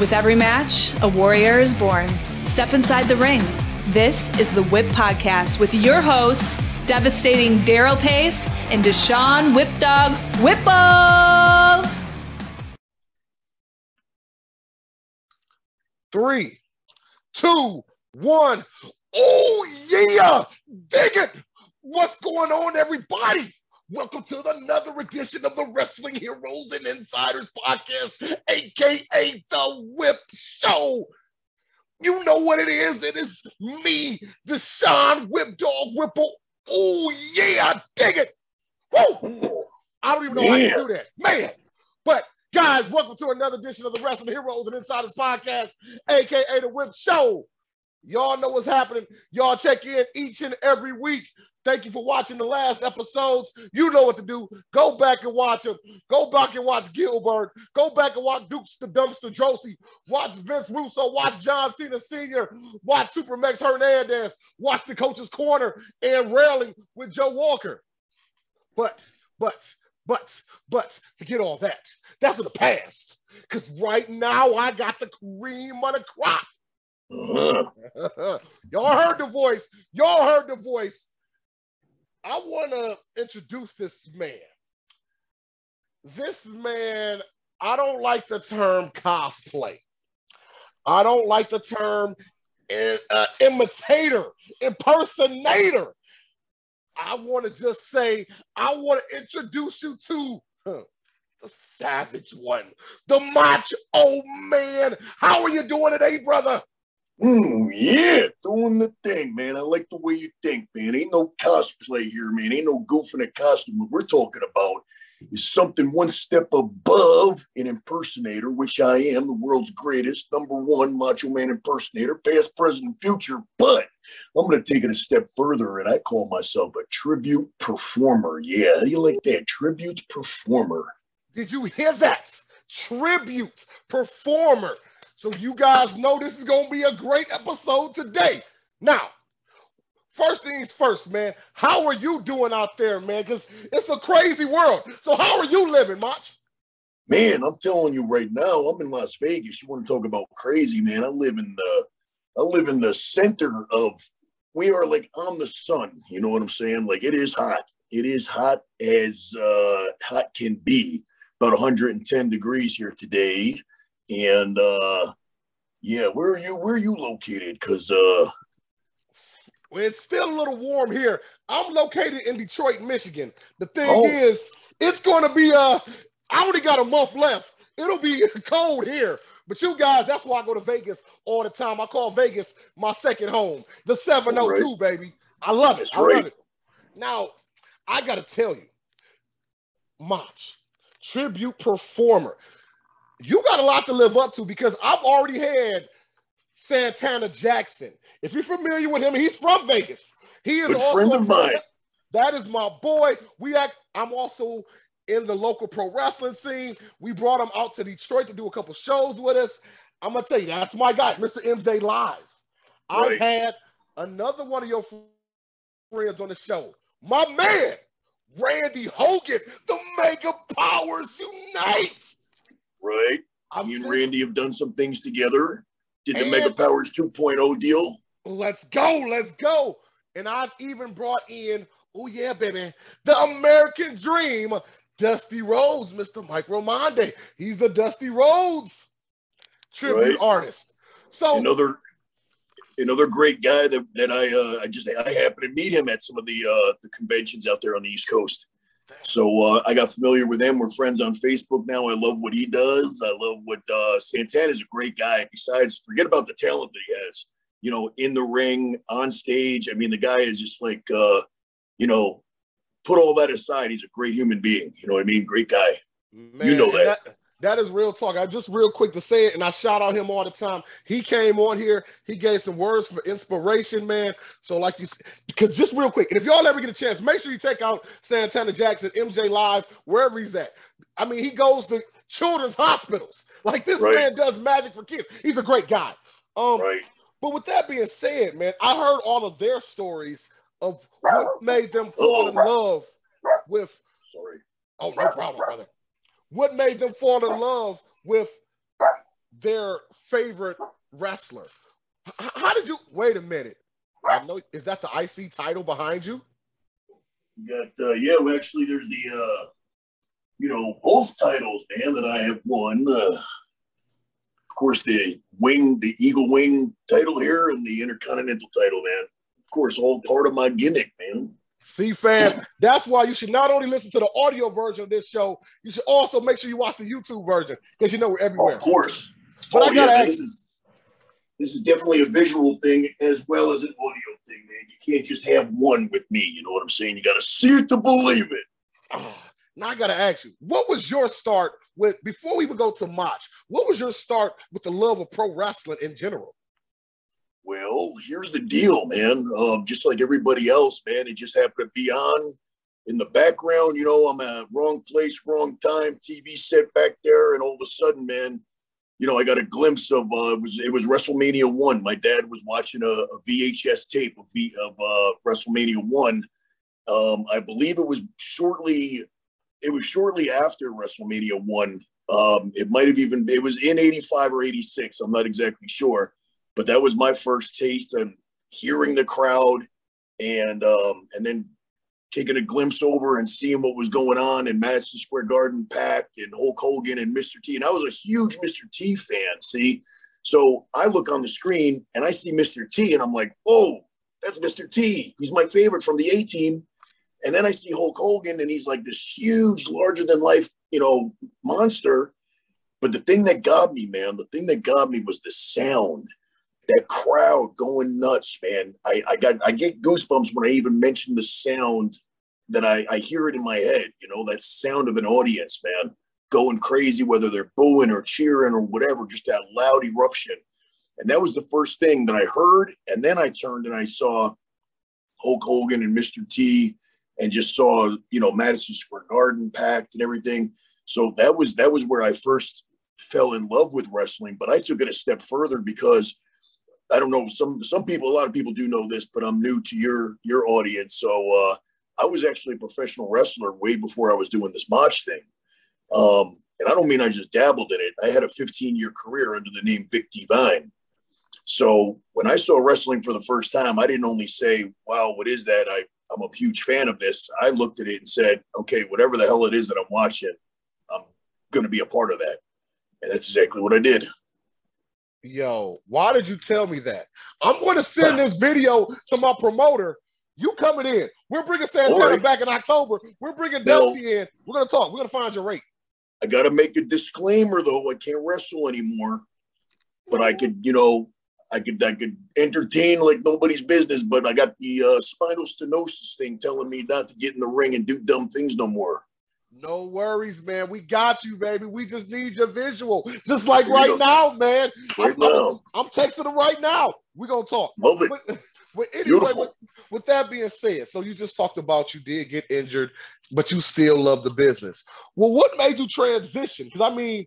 With every match, a warrior is born. Step inside the ring. This is the Whip Podcast with your host, devastating Daryl Pace and Deshaun Whipdog Whipple. Three, two, one. Oh, yeah. Dig it. What's going on, everybody? Welcome to another edition of the Wrestling Heroes and Insiders podcast, aka the Whip Show. You know what it is. It is me, Deshaun Whip Dog Whipple. Oh, yeah, dig it. Woo! I don't even know how to do that. Man. But guys, welcome to another edition of the Wrestling Heroes and Insiders podcast, aka the Whip Show. Y'all know what's happening. Y'all check in each and every week. Thank you for watching the last episodes. You know what to do. Go back and watch them. Go back and watch Gilbert. Go back and watch Dukes the Dumpster Droese. Watch Vince Russo. Watch John Cena Sr. Watch Super Max Hernandez. Watch the Coach's Corner and Railing with Joe Walker. But, but, but, but, forget all that. That's in the past. Because right now I got the cream on the crop. Y'all heard the voice. Y'all heard the voice. I want to introduce this man. This man, I don't like the term cosplay. I don't like the term uh, imitator, impersonator. I want to just say, I want to introduce you to huh, the savage one, the macho man. How are you doing today, brother? Mm, yeah, doing the thing, man. I like the way you think, man. Ain't no cosplay here, man. Ain't no goofing a costume. What we're talking about is something one step above an impersonator, which I am, the world's greatest, number one macho man impersonator, past, present, future. But I'm going to take it a step further, and I call myself a tribute performer. Yeah, how do you like that? Tribute performer. Did you hear that? Tribute performer. So you guys know this is going to be a great episode today. Now, first things first, man. How are you doing out there, man? Because it's a crazy world. So how are you living, Mach? Man, I'm telling you right now, I'm in Las Vegas. You want to talk about crazy, man? I live in the I live in the center of we are like on the sun. You know what I'm saying? Like it is hot. It is hot as uh, hot can be. About 110 degrees here today and uh yeah where are you where are you located? Because uh well, it's still a little warm here. I'm located in detroit michigan. The thing oh. is it's to be uh i only got a month left. It'll be cold here. But you guys that's why i go to vegas all the time. I call vegas my second home. The 702 right. baby. I love it. That's i right. love it. Now i gotta tell you Mach, tribute performer you got a lot to live up to because I've already had Santana Jackson. If you're familiar with him, he's from Vegas. He is a friend of mine. That is my boy. We act. I'm also in the local pro wrestling scene. We brought him out to Detroit to do a couple shows with us. I'm gonna tell you, that's my guy, Mr. MJ Live. Right. I've had another one of your friends on the show, my man, Randy Hogan, the Mega Powers Unite right? I'm Me and Randy have done some things together. Did the Mega Powers 2.0 deal? Let's go, let's go. And I've even brought in, oh yeah, baby, the American Dream, Dusty Rhodes, Mr. Mike Romande. He's a Dusty Rhodes tribute right. artist. So another another great guy that, that I uh, I just I happened to meet him at some of the uh, the conventions out there on the East Coast. So uh, I got familiar with him. We're friends on Facebook now. I love what he does. I love what uh, Santana's a great guy. Besides, forget about the talent that he has. You know, in the ring, on stage. I mean, the guy is just like, uh, you know, put all that aside. He's a great human being. You know what I mean? Great guy. Man, you know that. That. Is real talk. I just real quick to say it, and I shout out him all the time. He came on here, he gave some words for inspiration, man. So, like you because just real quick, and if y'all ever get a chance, make sure you take out Santana Jackson, MJ Live, wherever he's at. I mean, he goes to children's hospitals. Like this right. man does magic for kids. He's a great guy. Um, right. But with that being said, man, I heard all of their stories of what made them fall in love with. Sorry. Oh, no problem, brother what made them fall in love with their favorite wrestler. H- how did you wait a minute? I know is that the IC title behind you? You got uh, yeah, well, actually there's the uh you know, both titles, man, that I have won. Uh, of course, the wing, the Eagle Wing title here, and the Intercontinental title, man. Of course, all part of my gimmick, man. See, fam, that's why you should not only listen to the audio version of this show, you should also make sure you watch the YouTube version because you know we're everywhere. Of course. But oh, I gotta yeah, ask- this is this is definitely a visual thing as well as an audio thing, man. You can't just have one with me. You know what I'm saying? You got to see it to believe it. Now I gotta ask you, what was your start with before we even go to Mach? What was your start with the love of pro wrestling in general? Well, here's the deal, man. Um, just like everybody else, man, it just happened to be on in the background. You know, I'm at wrong place, wrong time, TV set back there, and all of a sudden, man, you know, I got a glimpse of uh, it was it was WrestleMania one. My dad was watching a, a VHS tape of, v, of uh, WrestleMania one. Um, I believe it was shortly. It was shortly after WrestleMania one. Um, it might have even it was in '85 or '86. I'm not exactly sure but that was my first taste of hearing the crowd and um, and then taking a glimpse over and seeing what was going on in Madison Square Garden packed and Hulk Hogan and Mr. T. And I was a huge Mr. T fan, see? So I look on the screen and I see Mr. T and I'm like, oh, that's Mr. T. He's my favorite from the A team. And then I see Hulk Hogan and he's like this huge, larger than life, you know, monster. But the thing that got me, man, the thing that got me was the sound that crowd going nuts, man. I, I got I get goosebumps when I even mention the sound that I, I hear it in my head, you know, that sound of an audience, man, going crazy, whether they're booing or cheering or whatever, just that loud eruption. And that was the first thing that I heard. And then I turned and I saw Hulk Hogan and Mr. T and just saw, you know, Madison Square Garden packed and everything. So that was that was where I first fell in love with wrestling. But I took it a step further because I don't know some some people, a lot of people do know this, but I'm new to your your audience. So uh, I was actually a professional wrestler way before I was doing this Mach thing. Um, and I don't mean I just dabbled in it. I had a 15 year career under the name Vic Divine. So when I saw wrestling for the first time, I didn't only say, "Wow, what is that?" I I'm a huge fan of this. I looked at it and said, "Okay, whatever the hell it is that I'm watching, I'm going to be a part of that." And that's exactly what I did. Yo, why did you tell me that? I'm going to send this video to my promoter. You coming in? We're bringing Santana right. back in October. We're bringing No. In. We're going to talk. We're going to find your rate. I got to make a disclaimer though. I can't wrestle anymore, but I could, you know, I could, I could entertain like nobody's business. But I got the uh, spinal stenosis thing telling me not to get in the ring and do dumb things no more. No worries, man. We got you, baby. We just need your visual. Just like right now, man. Right I'm, now. I'm, I'm texting him right now. We're going to talk. Love it. But, but anyway, with, with that being said, so you just talked about you did get injured, but you still love the business. Well, what made you transition? Because I mean,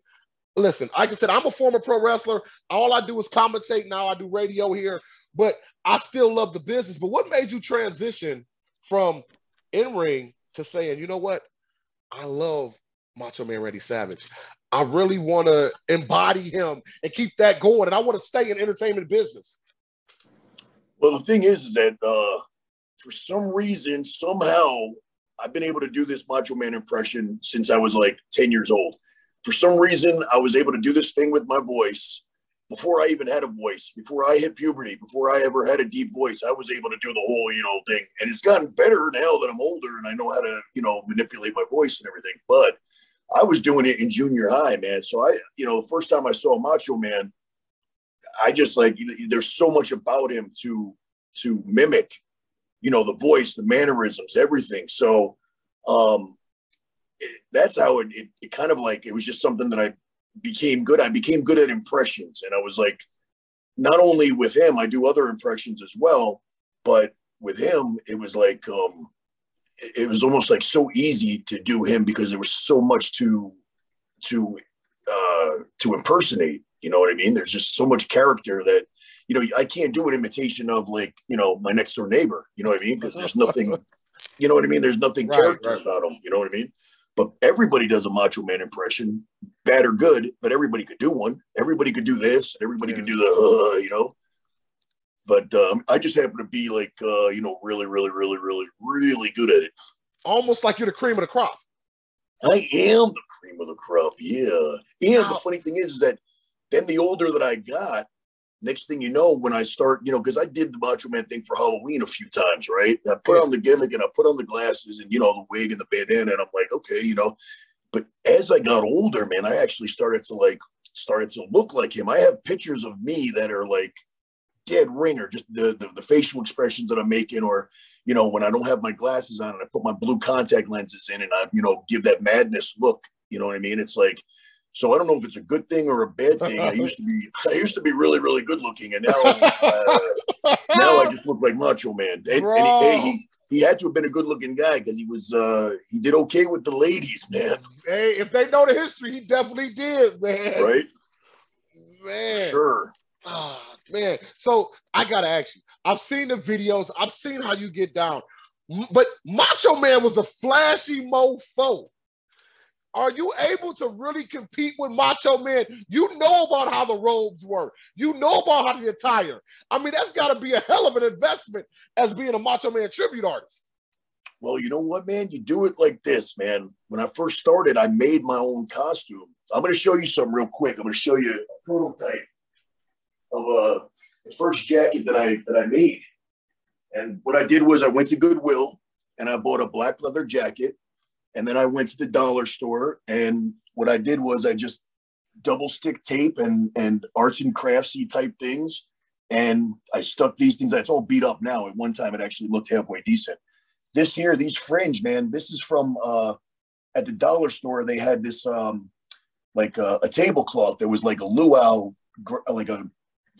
listen, like I said, I'm a former pro wrestler. All I do is commentate now. I do radio here, but I still love the business. But what made you transition from in ring to saying, you know what? I love Macho Man Randy Savage. I really want to embody him and keep that going, and I want to stay in entertainment business. Well, the thing is, is that uh, for some reason, somehow, I've been able to do this Macho Man impression since I was like 10 years old. For some reason, I was able to do this thing with my voice before I even had a voice, before I hit puberty, before I ever had a deep voice. I was able to do the whole, you know, thing. And it's gotten better now that I'm older and I know how to, you know, manipulate my voice and everything. But I was doing it in junior high, man. So I, you know, the first time I saw Macho Man, I just like there's so much about him to to mimic, you know, the voice, the mannerisms, everything. So um it, that's how it, it it kind of like it was just something that I became good. I became good at impressions, and I was like, not only with him, I do other impressions as well, but with him, it was like um it, was almost like so easy to do him because there was so much to to uh to impersonate you know what I mean? There's just so much character that, you know, I can't do an imitation of like, you know, my next door neighbor. You know what I mean? Because there's nothing, you know what I mean? There's nothing Right, character right. about him. You know what I mean? But everybody does a Macho Man impression, bad or good. But everybody could do one. Everybody could do this. Everybody yeah. could do the, uh, you know. But um, I just happen to be like, uh, you know, really, really, really, really, really good at it. Almost like you're the cream of the crop. I am the cream of the crop. Yeah. And wow. the funny thing is, is that then the older that I got, next thing you know, when I start, you know, because I did the Macho Man thing for Halloween a few times, right? I put on the gimmick and I put on the glasses and, you know, the wig and the bandana. And I'm like, okay, you know. But as I got older, man, I actually started to like, started to look like him. I have pictures of me that are like dead ringer, just the, the, the facial expressions that I'm making, or, you know, when I don't have my glasses on and I put my blue contact lenses in and I, you know, give that madness look, you know what I mean? It's like, so I don't know if it's a good thing or a bad thing. I used to be I used to be really really good looking, and now uh, now I just look like Macho Man. And, and he, he, he, had to have been a good looking guy because he was uh, he did okay with the ladies, man. Hey, if they know the history, he definitely did, man. Right, man. Sure. Oh, man. So I gotta ask you. I've seen the videos. I've seen how you get down, but Macho Man was a flashy mofo. Are you able to really compete with Macho Man? You know about how the robes work. You know about how the attire. I mean, that's got to be a hell of an investment as being a Macho Man tribute artist. Well, you know what, man? You do it like this, man. When I first started, I made my own costume. I'm going to show you some real quick. I'm going to show you a prototype of uh, the first jacket that I that I made. And what I did was I went to Goodwill and I bought a black leather jacket and then I went to the dollar store, and what I did was I just double stick tape and and arts and craftsy type things, and I stuck these things. It's all beat up now. At one time, it actually looked halfway decent. This here, these fringe, man. This is from uh, at the dollar store. They had this um, like a, a tablecloth that was like a luau, like a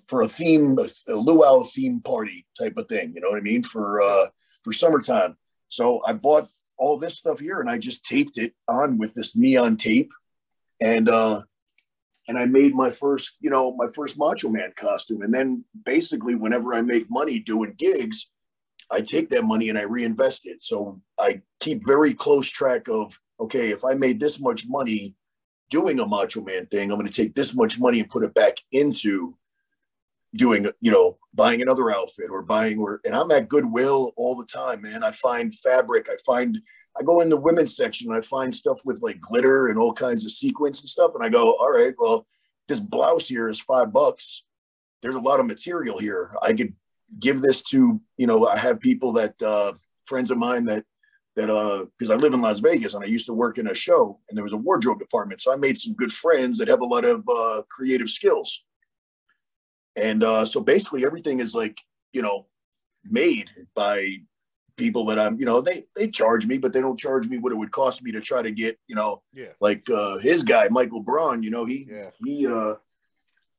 for a theme, a luau theme party type of thing. You know what I mean? For uh, for summertime. So I bought all this stuff here and I just taped it on with this neon tape and uh and I made my first, you know, my first Macho Man costume. And then basically whenever I make money doing gigs, I take that money and I reinvest it. So I keep very close track of okay, if I made this much money doing a Macho Man thing, I'm going to take this much money and put it back into doing, you know, buying another outfit or buying or and I'm at Goodwill all the time, man. I find fabric, I find I go in the women's section and I find stuff with like glitter and all kinds of sequins and stuff. And I go, all right, well, this blouse here is five bucks. There's a lot of material here. I could give this to, you know, I have people that uh friends of mine that that uh because I live in Las Vegas and I used to work in a show and there was a wardrobe department. So I made some good friends that have a lot of uh creative skills. And uh, so basically everything is like, you know, made by people that I'm, you know, they they charge me, but they don't charge me what it would cost me to try to get, you know, yeah. like uh his guy, Michael Braun, you know, he yeah. he uh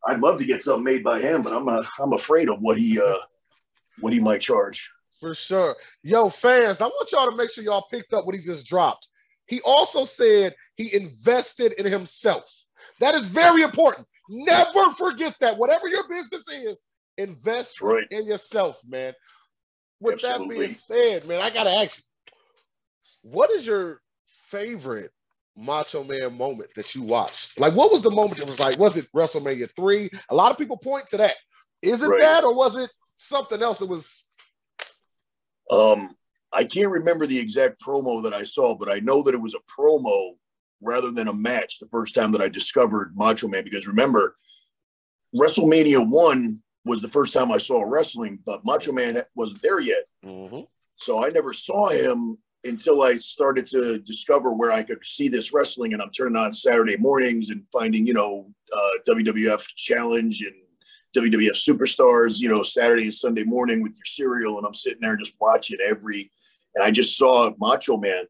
I'd love to get something made by him, but I'm uh, I'm afraid of what he uh what he might charge. For sure. Yo, fans, I want y'all to make sure y'all picked up what he just dropped. He also said he invested in himself. That is very important. Never forget that. Whatever your business is, invest right. in yourself, man. With Absolutely. that being said, man, I gotta ask you, what is your favorite Macho Man moment that you watched? Like, what was the moment that was like, was it WrestleMania 3? A lot of people point to that. Is it Right. that or was it something else that was Um, I can't remember the exact promo that I saw, but I know that it was a promo rather than a match the first time that I discovered Macho Man. Because remember, WrestleMania 1 was the first time I saw wrestling, but Macho Man wasn't there yet. So I never saw him until I started to discover where I could see this wrestling. And I'm turning on Saturday mornings and finding, you know, uh, WWF Challenge and WWF Superstars, you know, Saturday and Sunday morning with your cereal. And I'm sitting there just watching every, and I just saw Macho Man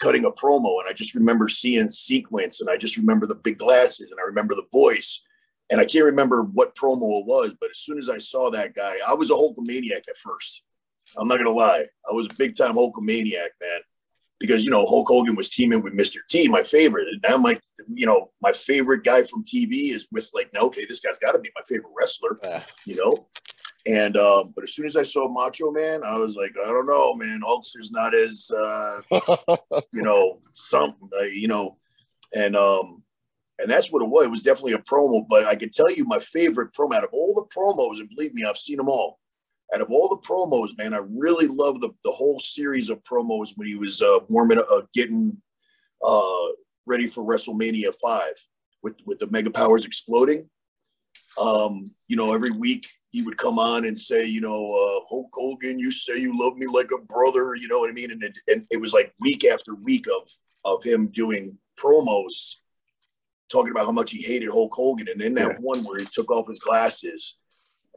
cutting a promo. And I just remember seeing sequence and I just remember the big glasses and I remember the voice. And I can't remember what promo it was, but as soon as I saw that guy, I was a Hulkamaniac at first. I'm not gonna lie, I was a big time Hulkamaniac, man, because you know Hulk Hogan was teaming with Mr. T, my favorite, and now my, you know, my favorite guy from TV is with like, no, okay, this guy's got to be my favorite wrestler, uh, you know. And um, but as soon as I saw Macho Man, I was like, I don't know, man. Hulkster's not as uh, you know something, uh, you know, and um, and that's what it was. It was definitely a promo. But I can tell you, my favorite promo out of all the promos, and believe me, I've seen them all. Out of all the promos, man, I really love the the whole series of promos when he was uh, warming, uh, getting uh, ready for WrestleMania five with with the Mega Powers exploding. Um, you know, every week he would come on and say, you know, uh, Hulk Hogan, you say you love me like a brother, you know what I mean? And it, and it was like week after week of of him doing promos, talking about how much he hated Hulk Hogan. And then that yeah. one where he took off his glasses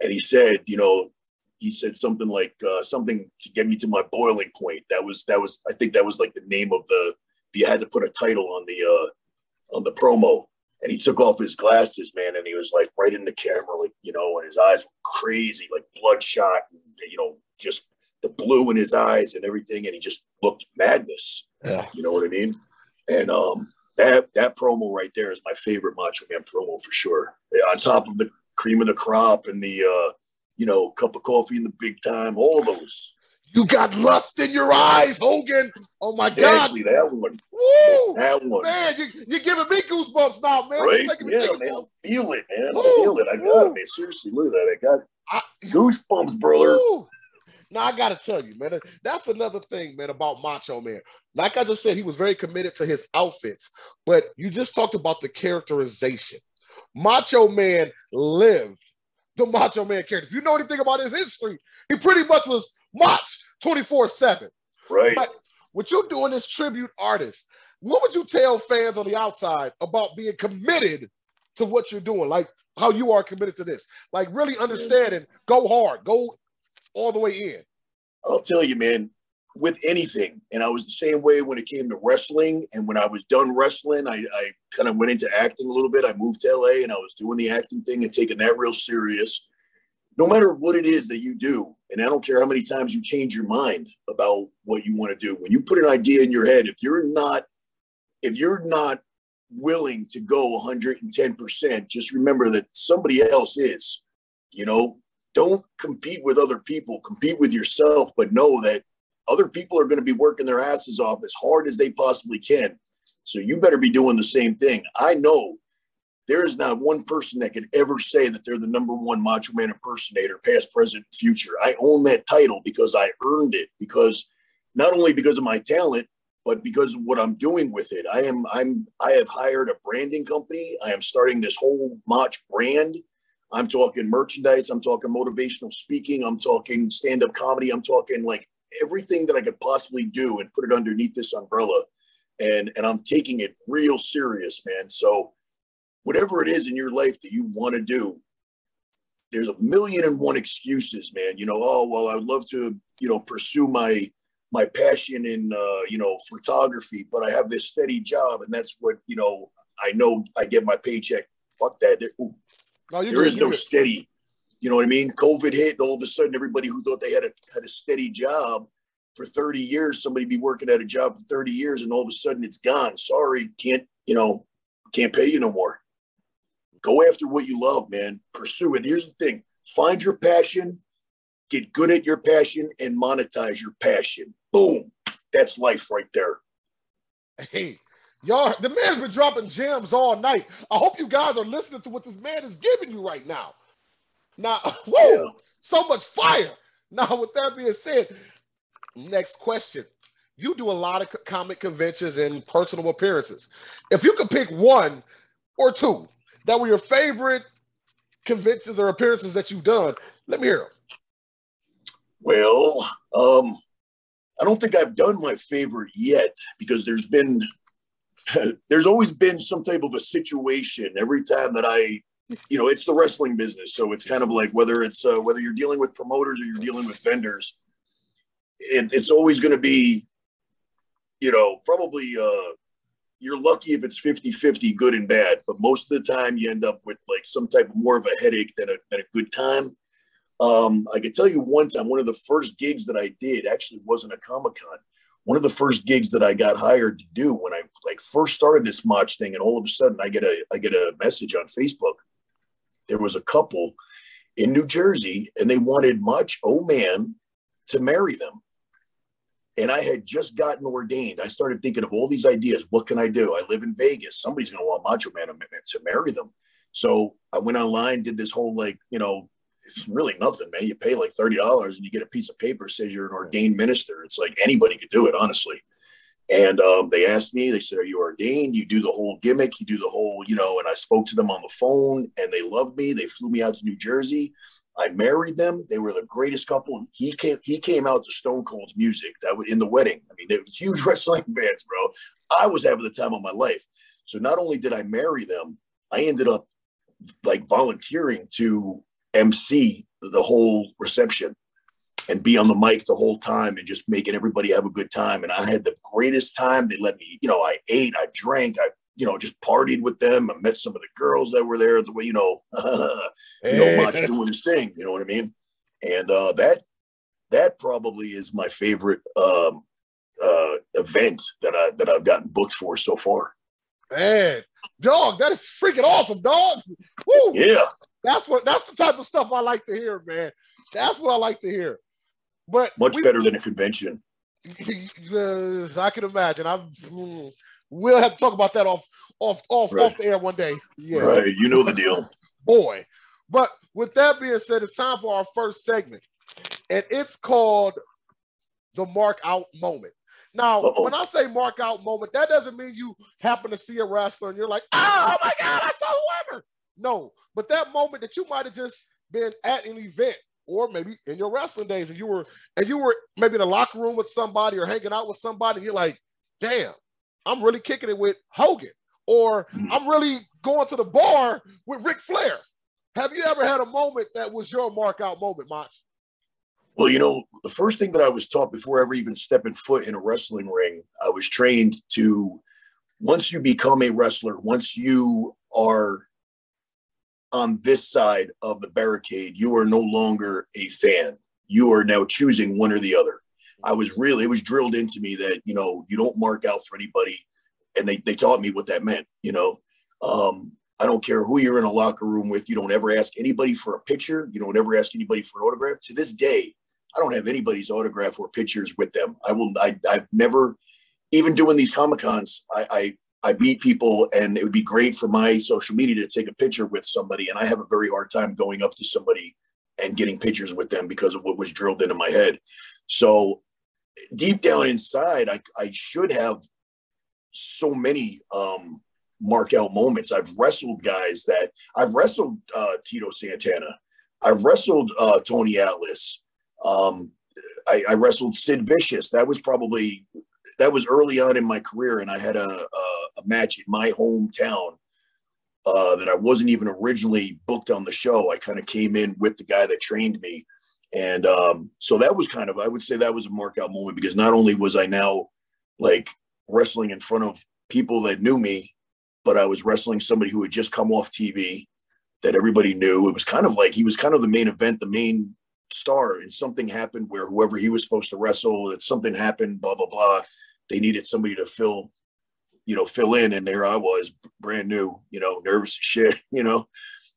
and he said, you know, he said something like uh, something to get me to my boiling point. That was that was I think that was like the name of the if you had to put a title on the uh, on the promo and he took off his glasses, man, and he was like right in the camera, like you know, and his eyes were crazy, like bloodshot, and you know, just the blue in his eyes and everything, and he just looked madness. Yeah, you know what I mean. And um, that that promo right there is my favorite Macho Man promo for sure. Yeah, on top of the cream of the crop and the uh, you know, cup of coffee in the big time, all those. You got lust in your eyes, Hogan. Oh my exactly, God. That one. Woo! That one. Man, you, you're giving me goosebumps now, man. Right? Yeah, man. I feel it, man. I feel it. I got it, man. Seriously, look at that. I got it. I, goosebumps, brother. Woo! Now I gotta tell you, man, that's another thing, man, about Macho Man. Like I just said, he was very committed to his outfits, but you just talked about the characterization. Macho Man lived the Macho Man character. If you know anything about his history, he pretty much was Mach 24 7. Right. But what you're doing is tribute artist, what would you tell fans on the outside about being committed to what you're doing? Like how you are committed to this? Like really understanding, go hard, go all the way in. I'll tell you, man, with anything. And I was the same way when it came to wrestling. And when I was done wrestling, I, I kind of went into acting a little bit. I moved to LA and I was doing the acting thing and taking that real serious. No matter what it is that you do, and I don't care how many times you change your mind about what you want to do, when you put an idea in your head, if you're not, if you're not willing to go 110%, just remember that somebody else is. You know, don't compete with other people, compete with yourself, but know that other people are going to be working their asses off as hard as they possibly can. So you better be doing the same thing. I know there is not one person that can ever say that they're the number one Macho Man impersonator, past, present, future. I own that title because I earned it. Because not only because of my talent, but because of what I'm doing with it. I am I'm I have hired a branding company. I am starting this whole Mach brand. I'm talking merchandise. I'm talking motivational speaking. I'm talking stand up comedy. I'm talking like everything that I could possibly do and put it underneath this umbrella. And and I'm taking it real serious, man. So whatever it is in your life that you want to do, there's a million and one excuses, man. You know, oh well, I would love to, you know, pursue my my passion in uh, you know photography, but I have this steady job, and that's what you know. I know I get my paycheck. Fuck that. There, ooh, no, there is no steady. You know what I mean? COVID hit, and all of a sudden, everybody who thought they had a had a steady job for 30 years, somebody be working at a job for 30 years, and all of a sudden it's gone. Sorry, can't you know? Can't pay you no more. Go after what you love, man. Pursue it. Here's the thing: find your passion, get good at your passion, and monetize your passion. Boom. That's life right there. Hey, y'all, the man's been dropping gems all night. I hope you guys are listening to what this man is giving you right now. Now, whoa, yeah. so much fire. Now, with that being said, next question. You do a lot of comic conventions and personal appearances. If you could pick one or two that were your favorite conventions or appearances that you've done, let me hear them. Well, um, I don't think I've done my favorite yet because there's been there's always been some type of a situation every time that I you know, it's the wrestling business. So it's kind of like whether it's uh, whether you're dealing with promoters or you're dealing with vendors, it, it's always going to be, you know, probably uh, you're lucky if it's 50 50 good and bad. But most of the time you end up with like some type of more of a headache than a, than a good time. Um, I can tell you one time, one of the first gigs that I did actually wasn't a Comic Con. One of the first gigs that I got hired to do when I like first started this Mach thing, and all of a sudden I get a I get a message on Facebook there was a couple in New Jersey, and they wanted much oh Man to marry them. And I had just gotten ordained. I started thinking of all these ideas. What can I do? I live in Vegas. Somebody's going to want Macho Man to, marry them. So I went online, did this whole like, you know, it's really nothing, man. You pay like $30 and you get a piece of paper says you're an ordained minister. It's like anybody could do it, honestly. And um, they asked me, they said, Are you ordained? You do the whole gimmick, you do the whole, you know, and I spoke to them on the phone and they loved me. They flew me out to New Jersey. I married them. They were the greatest couple. He came, he came out to Stone Cold's music that was in the wedding. I mean, they were huge wrestling bands, bro. I was having the time of my life. So not only did I marry them, I ended up like volunteering to MC the whole reception and be on the mic the whole time and just making everybody have a good time. And I had the greatest time. They let me, you know, I ate, I drank, I, you know, just partied with them. I met some of the girls that were there. The way, you know, you know, Mach doing his thing. You know what I mean? And uh, that that probably is my favorite um, uh, event that I that I've gotten booked for so far. Man, dog, that is freaking awesome, dog. Woo. Yeah, that's what that's the type of stuff I like to hear, man. That's what I like to hear. But Mach we, better than a convention. I can imagine. I'm. We'll have to talk about that off off off right. off the air one day. Yeah, right. You know the deal, boy. But with that being said, it's time for our first segment, and it's called the mark out moment. Now, Uh-oh. when I say mark out moment, that doesn't mean you happen to see a wrestler and you're like, ah, oh, my God, I saw whoever. No, but that moment that you might have just been at an event or maybe in your wrestling days and you were and you were maybe in a locker room with somebody or hanging out with somebody and you're like damn i'm really kicking it with hogan or mm-hmm. i'm really going to the bar with Ric flair have you ever had a moment that was your mark out moment Mach? well you know the first thing that i was taught before ever even stepping foot in a wrestling ring i was trained to once you become a wrestler once you are on this side of the barricade, you are no longer a fan. You are now choosing one or the other. I was really, it was drilled into me that, you know, you don't mark out for anybody. And they, they taught me what that meant, you know. Um, I don't care who you're in a locker room with. You don't ever ask anybody for a picture. You don't ever ask anybody for an autograph. To this day, I don't have anybody's autograph or pictures with them. I will, I, I've never, even doing these Comic Cons, I, I I meet people and it would be great for my social media to take a picture with somebody. And I have a very hard time going up to somebody and getting pictures with them because of what was drilled into my head. So deep down inside, I, I should have so many um, mark out moments. I've wrestled guys that I've wrestled uh, Tito Santana. I've wrestled uh, Tony Atlas. Um, I, I, wrestled Sid Vicious. That was probably that was early on in my career, and I had a, a, a match in my hometown uh, that I wasn't even originally booked on the show. I kind of came in with the guy that trained me, and um, so that was kind of I would say that was a mark out moment because not only was I now like wrestling in front of people that knew me, but I was wrestling somebody who had just come off TV that everybody knew. It was kind of like he was kind of the main event, the main star, and something happened where whoever he was supposed to wrestle, that something happened, blah blah blah. They needed somebody to fill, you know, fill in, and there I was, brand new, you know, nervous as shit, you know,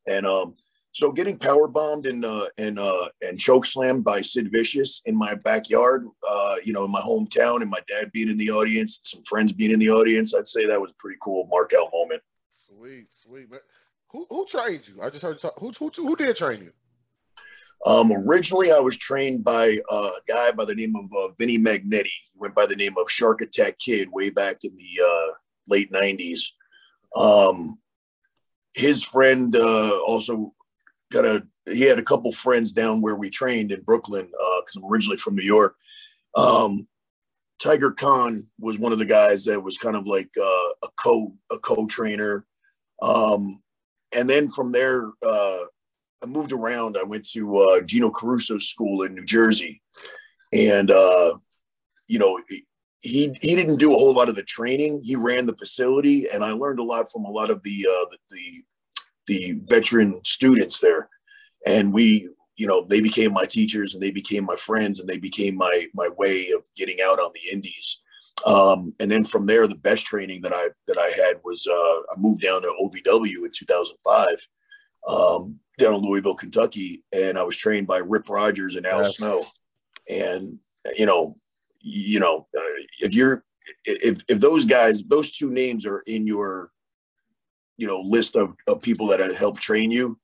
and um, so getting power bombed and uh, and uh, and choke slammed by Sid Vicious in my backyard, uh, you know, in my hometown, and my dad being in the audience, some friends being in the audience, I'd say that was a pretty cool mark out moment. Sweet, sweet. Man. Who who trained you? I just heard talk, who, who who did train you? Um, originally, I was trained by a guy by the name of uh, Vinny Magnetti. He went by the name of Shark Attack Kid way back in the uh, late 90s. Um, his friend uh, also he had a couple friends down where we trained in Brooklyn because uh, I'm originally from New York. Um, Tiger Khan was one of the guys that was kind of like uh, a co a co trainer, um, and then from there, uh, I moved around. I went to uh, Gino Caruso's school in New Jersey, and uh, you know he he didn't do a whole lot of the training. He ran the facility, and I learned a lot from a lot of the uh, the, the the veteran students there. And we, you know, they became my teachers, and they became my friends, and they became my my way of getting out on the indies. Um, and then from there, the best training that I that I had was uh, I moved down to OVW in 2005 um, down in Louisville, Kentucky, and I was trained by Rip Rogers and Al Yes. Snow. And you know, you know, uh, if you're if if those guys, those two names are in your you know list of, of people that have helped train you,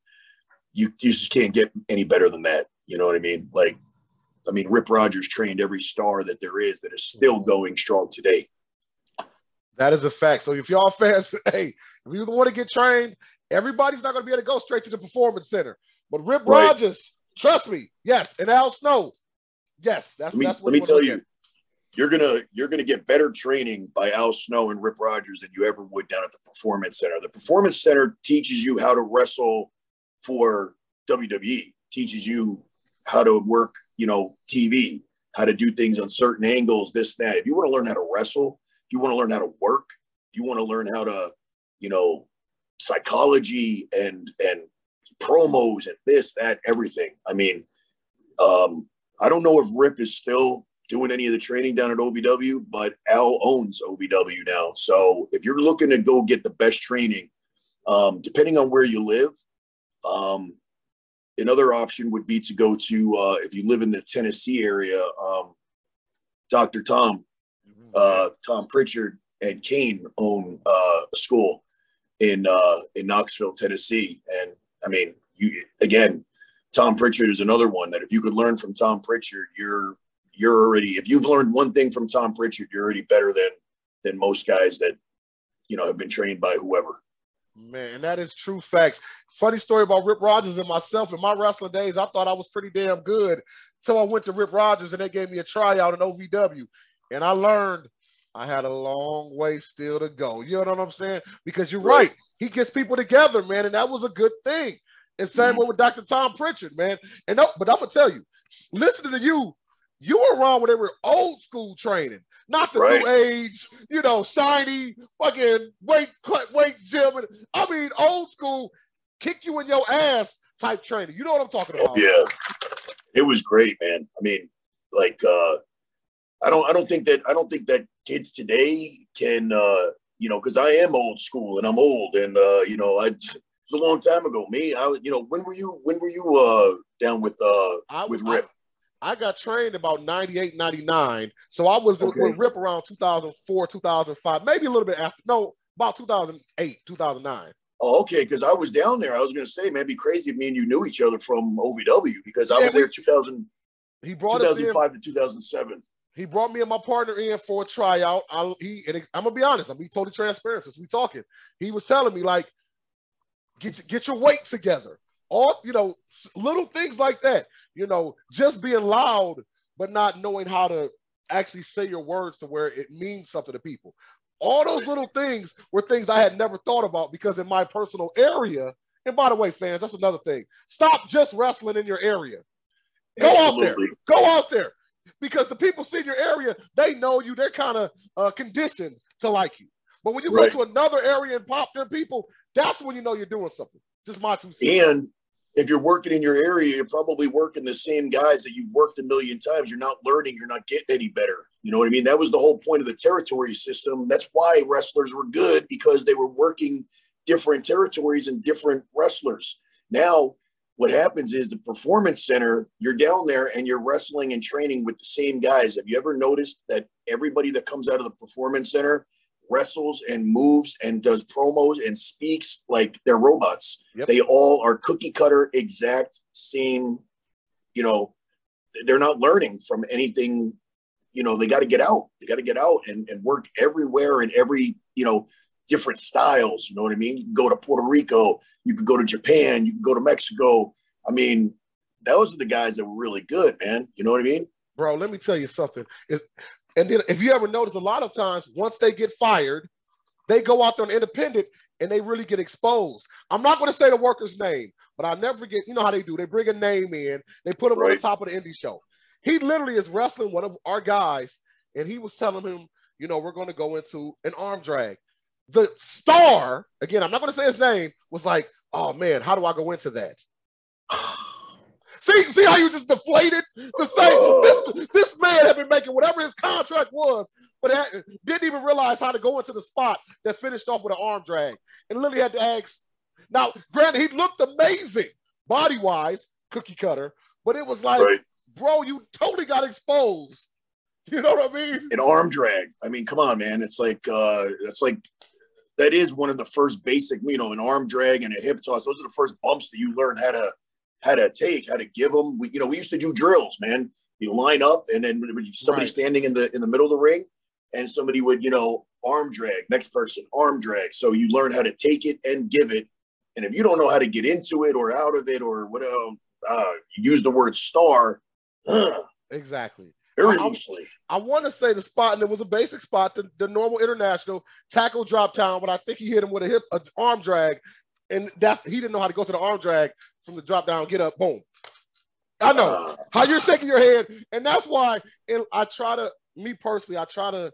you you just can't get any better than that. You know what I mean? Like, I mean, Rip Rogers trained every star that there is that is still mm-hmm. going strong today. That is a fact. So if y'all fans, hey, if you want to get trained, everybody's not going to be able to go straight to the performance center. But Rip Right. Rogers, trust me, yes, and Al Snow, yes, that's Let me that's let me tell you, at. You're gonna you're gonna get better training by Al Snow and Rip Rogers than you ever would down at the Performance Center. The Performance Center teaches you how to wrestle for WWE, teaches you how to work, you know, TV, how to do things on certain angles, this, that. If you want to learn how to wrestle, if you want to learn how to work, if you want to learn how to, you know, psychology and and promos and this, that, everything. I mean, um, I don't know if Rip is still doing any of the training down at OVW, but Al owns OVW now. So if you're looking to go get the best training, um, depending on where you live, um, another option would be to go to uh, if you live in the Tennessee area, um, Dr. Tom, uh, Tom Prichard and Kane own uh, a school in uh, in Knoxville, Tennessee, and I mean, you again, Tom Prichard is another one that if you could learn from Tom Prichard, you're you're already if you've learned one thing from Tom Prichard, you're already better than than most guys that you know have been trained by whoever. Man, that is true facts. Funny story about Rip Rogers and myself. In my wrestling days, I thought I was pretty damn good. So I went to Rip Rogers and they gave me a tryout in OVW. And I learned I had a long way still to go. You know what I'm saying? Because you're right. Right. He gets people together, man. And that was a good thing. And same mm-hmm. way with Dr. Tom Prichard, man. And no, but I'm gonna tell you, listening to you, you were around when they were old school training, not the Right. new age, you know, shiny fucking weight cut weight gym. I mean, old school, kick you in your ass type training. You know what I'm talking about? Oh, yeah, it was great, man. I mean, like, uh, I don't, I don't think that, I don't think that kids today can, uh, you know, because I am old school and I'm old, and uh, you know, I a long time ago. Me, I, was- you know, when were you, when were you uh, down with uh, I, with Rip? I got trained about 98, 99. So I was Okay. with Rip around 2004, 2005, maybe a little bit after. No, about 2008, 2009. Oh, okay, because I was down there. I was going to say, man, it'd be crazy if me and you knew each other from OVW because I Yeah, was there 2000, He brought us in. 2005 to 2007. He brought me and my partner in for a tryout. I, he and I'm gonna be honest. I'm gonna be totally transparent since we talking. He was telling me like, get get your weight together. All you know, little things like that. You know, just being loud but not knowing how to actually say your words to where it means something to people. All those little things were things I had never thought about because in my personal area. And by the way, fans, that's another thing. Stop just wrestling in your area. Go out there. Go out there. Because the people see your area, they know you. They're kind of uh, conditioned to like you. But when you Right. go to another area and pop them people, that's when you know you're doing something. Just my two cents. And if you're working in your area, you're probably working the same guys that you've worked a million times. You're not learning, you're not getting any better. You know what I mean? That was the whole point of the territory system. That's why wrestlers were good because they were working different territories and different wrestlers. Now, what happens is the performance center, you're down there and you're wrestling and training with the same guys. Have you ever noticed that everybody that comes out of the performance center wrestles and moves and does promos and speaks like they're robots? Yep. They all are cookie cutter, exact same, you know, they're not learning from anything. You know, they got to get out. They got to get out and, and work everywhere and every, you know, different styles. You know what I mean? You can go to Puerto Rico, you could go to Japan, you can go to Mexico. I mean, those are the guys that were really good, man. You know what I mean? Bro, let me tell you something. And then if you ever notice, a lot of times once they get fired, they go out there on independent and they really get exposed. I'm not going to say the worker's name, but I'll never forget. You know how they do? They bring a name in, they put him on the top of the indie show. He literally is wrestling one of our guys, and he was telling him, you know, we're going to go into an arm drag. The star, again, I'm not going to say his name, was like, oh man, how do I go into that? See, see how you just deflated to say this this man had been making whatever his contract was, but had- didn't even realize how to go into the spot that finished off with an arm drag, and literally had to ask Now, granted, he looked amazing body wise, cookie cutter, but it was like, right. bro, you totally got exposed. You know what I mean? An arm drag. I mean, come on, man. It's like uh it's like that is one of the first basic, you know, an arm drag and a hip toss. Those are the first bumps that you learn how to how to take, how to give them. We, you know, we used to do drills, man. You line up, and then somebody right. standing in the in the middle of the ring, and somebody would, you know, arm drag. Next person, arm drag. So you learn how to take it and give it. And if you don't know how to get into it or out of it or whatever, uh, use the word star. Uh, exactly. Very loosely. I, I want to say the spot, and it was a basic spot, the, the normal international tackle drop down, but I think he hit him with a hip, a arm drag, and that's he didn't know how to go to the arm drag from the drop down, get up, boom. I know uh, how you're shaking your head, and that's why. And I try to, me personally, I try to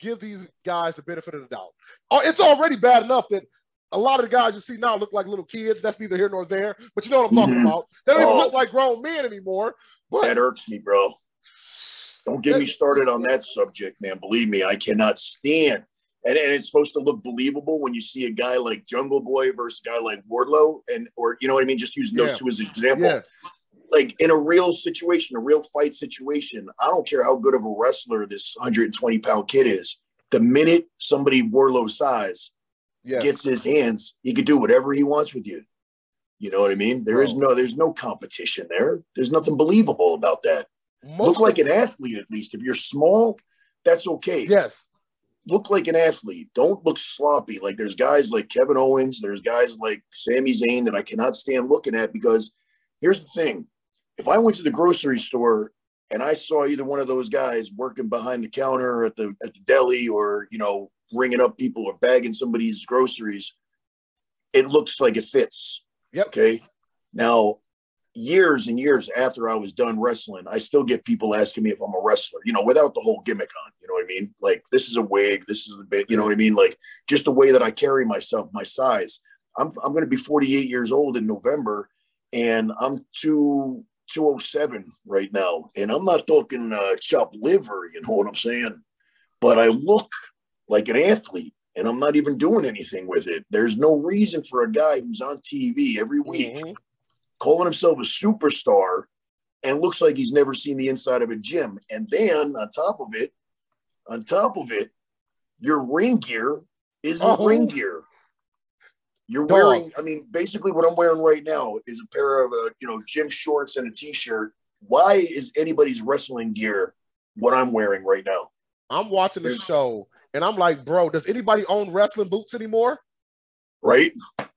give these guys the benefit of the doubt. Oh, it's already bad enough that a lot of the guys you see now look like little kids. That's neither here nor there. But you know what I'm talking mm-hmm. about. They don't oh, even look like grown men anymore. But that irks me, bro. Don't get me started on that subject, man. Believe me, I cannot stand. And, and it's supposed to look believable when you see a guy like Jungle Boy versus a guy like Wardlow, and or you know what I mean. Just using those yeah. two as an example. Yeah. Like in a real situation, a real fight situation, I don't care how good of a wrestler this 120 pound kid is. The minute somebody Wardlow size yeah. gets his hands, he could do whatever he wants with you. You know what I mean? There Bro. is no, there's no competition there. There's nothing believable about that. Most Look like an athlete at least. If you're small, that's okay. Yes. Look like an athlete. Don't look sloppy. Like there's guys like Kevin Owens, there's guys like Sami Zayn that I cannot stand looking at because here's the thing. If I went to the grocery store and I saw either one of those guys working behind the counter at the at the deli or, you know, ringing up people or bagging somebody's groceries, it looks like it fits. Yep. Okay. Now, years and years after I was done wrestling, I still get people asking me if I'm a wrestler, you know, without the whole gimmick on, you know what I mean? Like this is a wig, this is a bit, you know what I mean? Like just the way that I carry myself, my size. I'm I'm going to be 48 years old in November and I'm two 207 right now. And I'm not talking uh, chopped liver, you know what I'm saying? But I look like an athlete and I'm not even doing anything with it. There's no reason for a guy who's on TV every week mm-hmm calling himself a superstar and looks like he's never seen the inside of a gym. And then on top of it, on top of it, your ring gear isn't uh-huh. ring gear. You're Dog. wearing, I mean, basically what I'm wearing right now is a pair of, uh, you know, gym shorts and a t-shirt. Why is anybody's wrestling gear what I'm wearing right now? I'm watching the show and I'm like, bro, does anybody own wrestling boots anymore? Right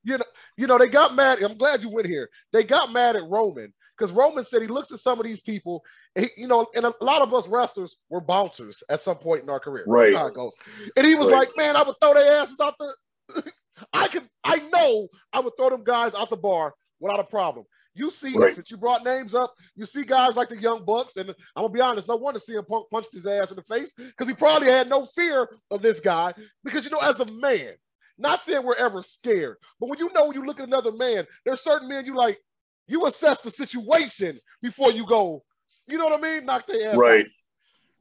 you know, you know, they got mad. I'm glad you went here. They got mad at Roman because Roman said he looks at some of these people, he, you know, and a lot of us wrestlers were bouncers at some point in our career. Right. how it goes. And he was right. like, man, I would throw their asses out the. I could, I know I would throw them guys out the bar without a problem. You see, right. since you brought names up, you see guys like the Young Bucks, and I'm gonna be honest, no wonder CM Punk punched his ass in the face because he probably had no fear of this guy. Because you know, as a man, not saying we're ever scared, but when you know you look at another man, there's certain men you like, you assess the situation before you go, you know what I mean? Knock their ass. Right. Out.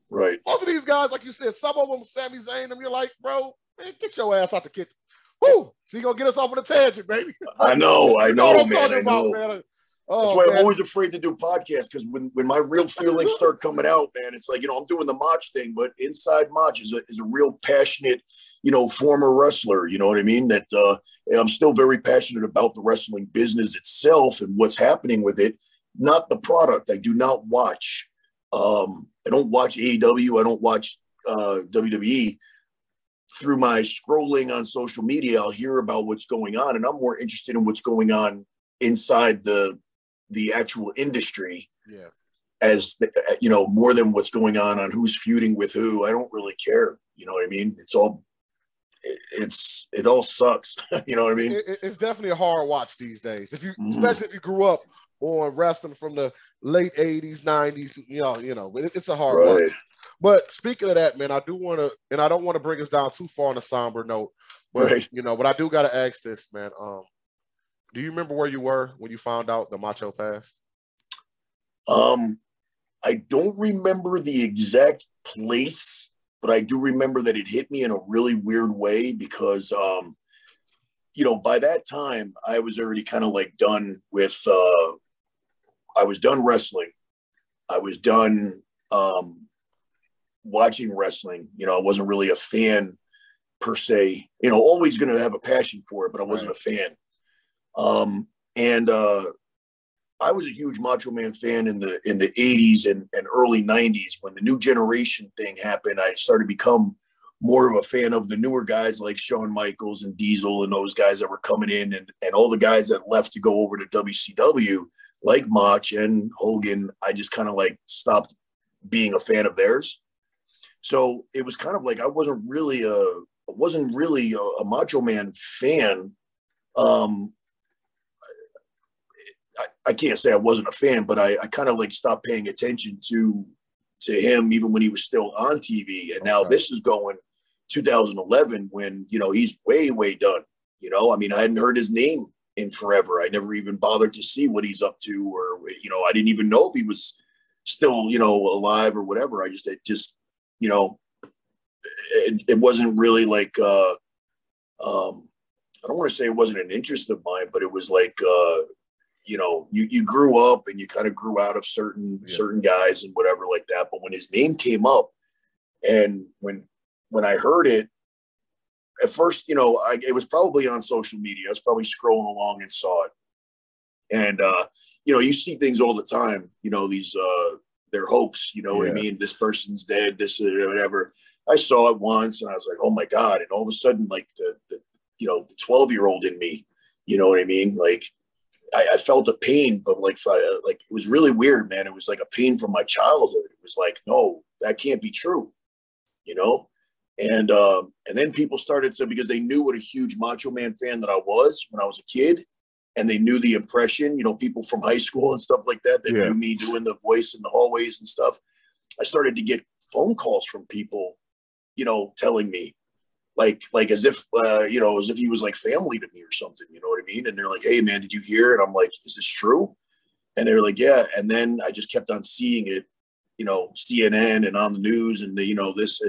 Right. Most of these guys, like you said, some of them, Sami Zayn, them, you're like, bro, man, get your ass out the kitchen. Whoo! So you gonna get us off on a tangent, baby. I know, I know, man. I know. About, man. Oh, That's why man. I'm always afraid to do podcasts because when, when my real feelings start coming out, man, it's like, you know, I'm doing the Mach thing, but inside Mach is a, is a real passionate, you know, former wrestler. You know what I mean? That uh, I'm still very passionate about the wrestling business itself and what's happening with it, not the product. I do not watch. Um, I don't watch AEW. I don't watch uh, WWE. Through my scrolling on social media, I'll hear about what's going on, and I'm more interested in what's going on inside the the actual industry yeah. as the, you know more than what's going on on who's feuding with who. I don't really care. You know what i mean? It's all it's it all sucks. You know what i mean? It, it's definitely a hard watch these days. If you mm-hmm. especially if you grew up on wrestling from the late 80s 90s you know you know it, it's a hard right. watch. But speaking of that man i do want to and i don't want to bring us down too far on a somber note but right. you know but i do got to ask this man um do you remember where you were when you found out the Macho passed? Um, I don't remember the exact place, but I do remember that it hit me in a really weird way because um, you know, by that time, I was already kind of like done with. Uh, I was done wrestling. I was done um, watching wrestling. You know, I wasn't really a fan per se. You know, always going to have a passion for it, but I wasn't right. a fan. Um, and uh, I was a huge Macho Man fan in the in the 80s and, and early 90s when the new generation thing happened. I started to become more of a fan of the newer guys like Shawn Michaels and Diesel and those guys that were coming in and, and all the guys that left to go over to WCW like Mach and Hogan. I just kind of like stopped being a fan of theirs. So it was kind of like I wasn't really a wasn't really a, a Macho Man fan. Um, I, I, can't say I wasn't a fan, but I, I kind of like stopped paying attention to to him even when he was still on TV. And now this is going 2011 when you know he's way way done. You know, I mean, I hadn't heard his name in forever. I never even bothered to see what he's up to, or you know, I didn't even know if he was still you know alive or whatever. I just it just you know it, it wasn't really like uh um I don't want to say it wasn't an interest of mine, but it was like uh you know you you grew up and you kind of grew out of certain yeah. certain guys and whatever like that. But when his name came up and when when I heard it at first, you know, I, it was probably on social media. I was probably scrolling along and saw it. And, uh, you know, you see things all the time, you know, these, uh, they're hoax, you know yeah. what I mean? This person's dead, this, whatever. I saw it once and I was like, oh my God. And all of a sudden, like the, the you know, the 12 year old in me, you know what I mean? Like, I, I felt a pain, but like, like it was really weird, man. It was like a pain from my childhood. It was like, no, that can't be true, you know? And um, and then people started to because they knew what a huge Macho Man fan that I was when I was a kid, and they knew the impression. You know, people from high school and stuff like that that yeah. knew me doing the voice in the hallways and stuff. I started to get phone calls from people, you know, telling me, like like as if uh, you know as if he was like family to me or something. You know what I mean? And they're like, "Hey, man, did you hear it?" I'm like, "Is this true?" And they're like, "Yeah." And then I just kept on seeing it, you know, CNN and on the news and the, you know this.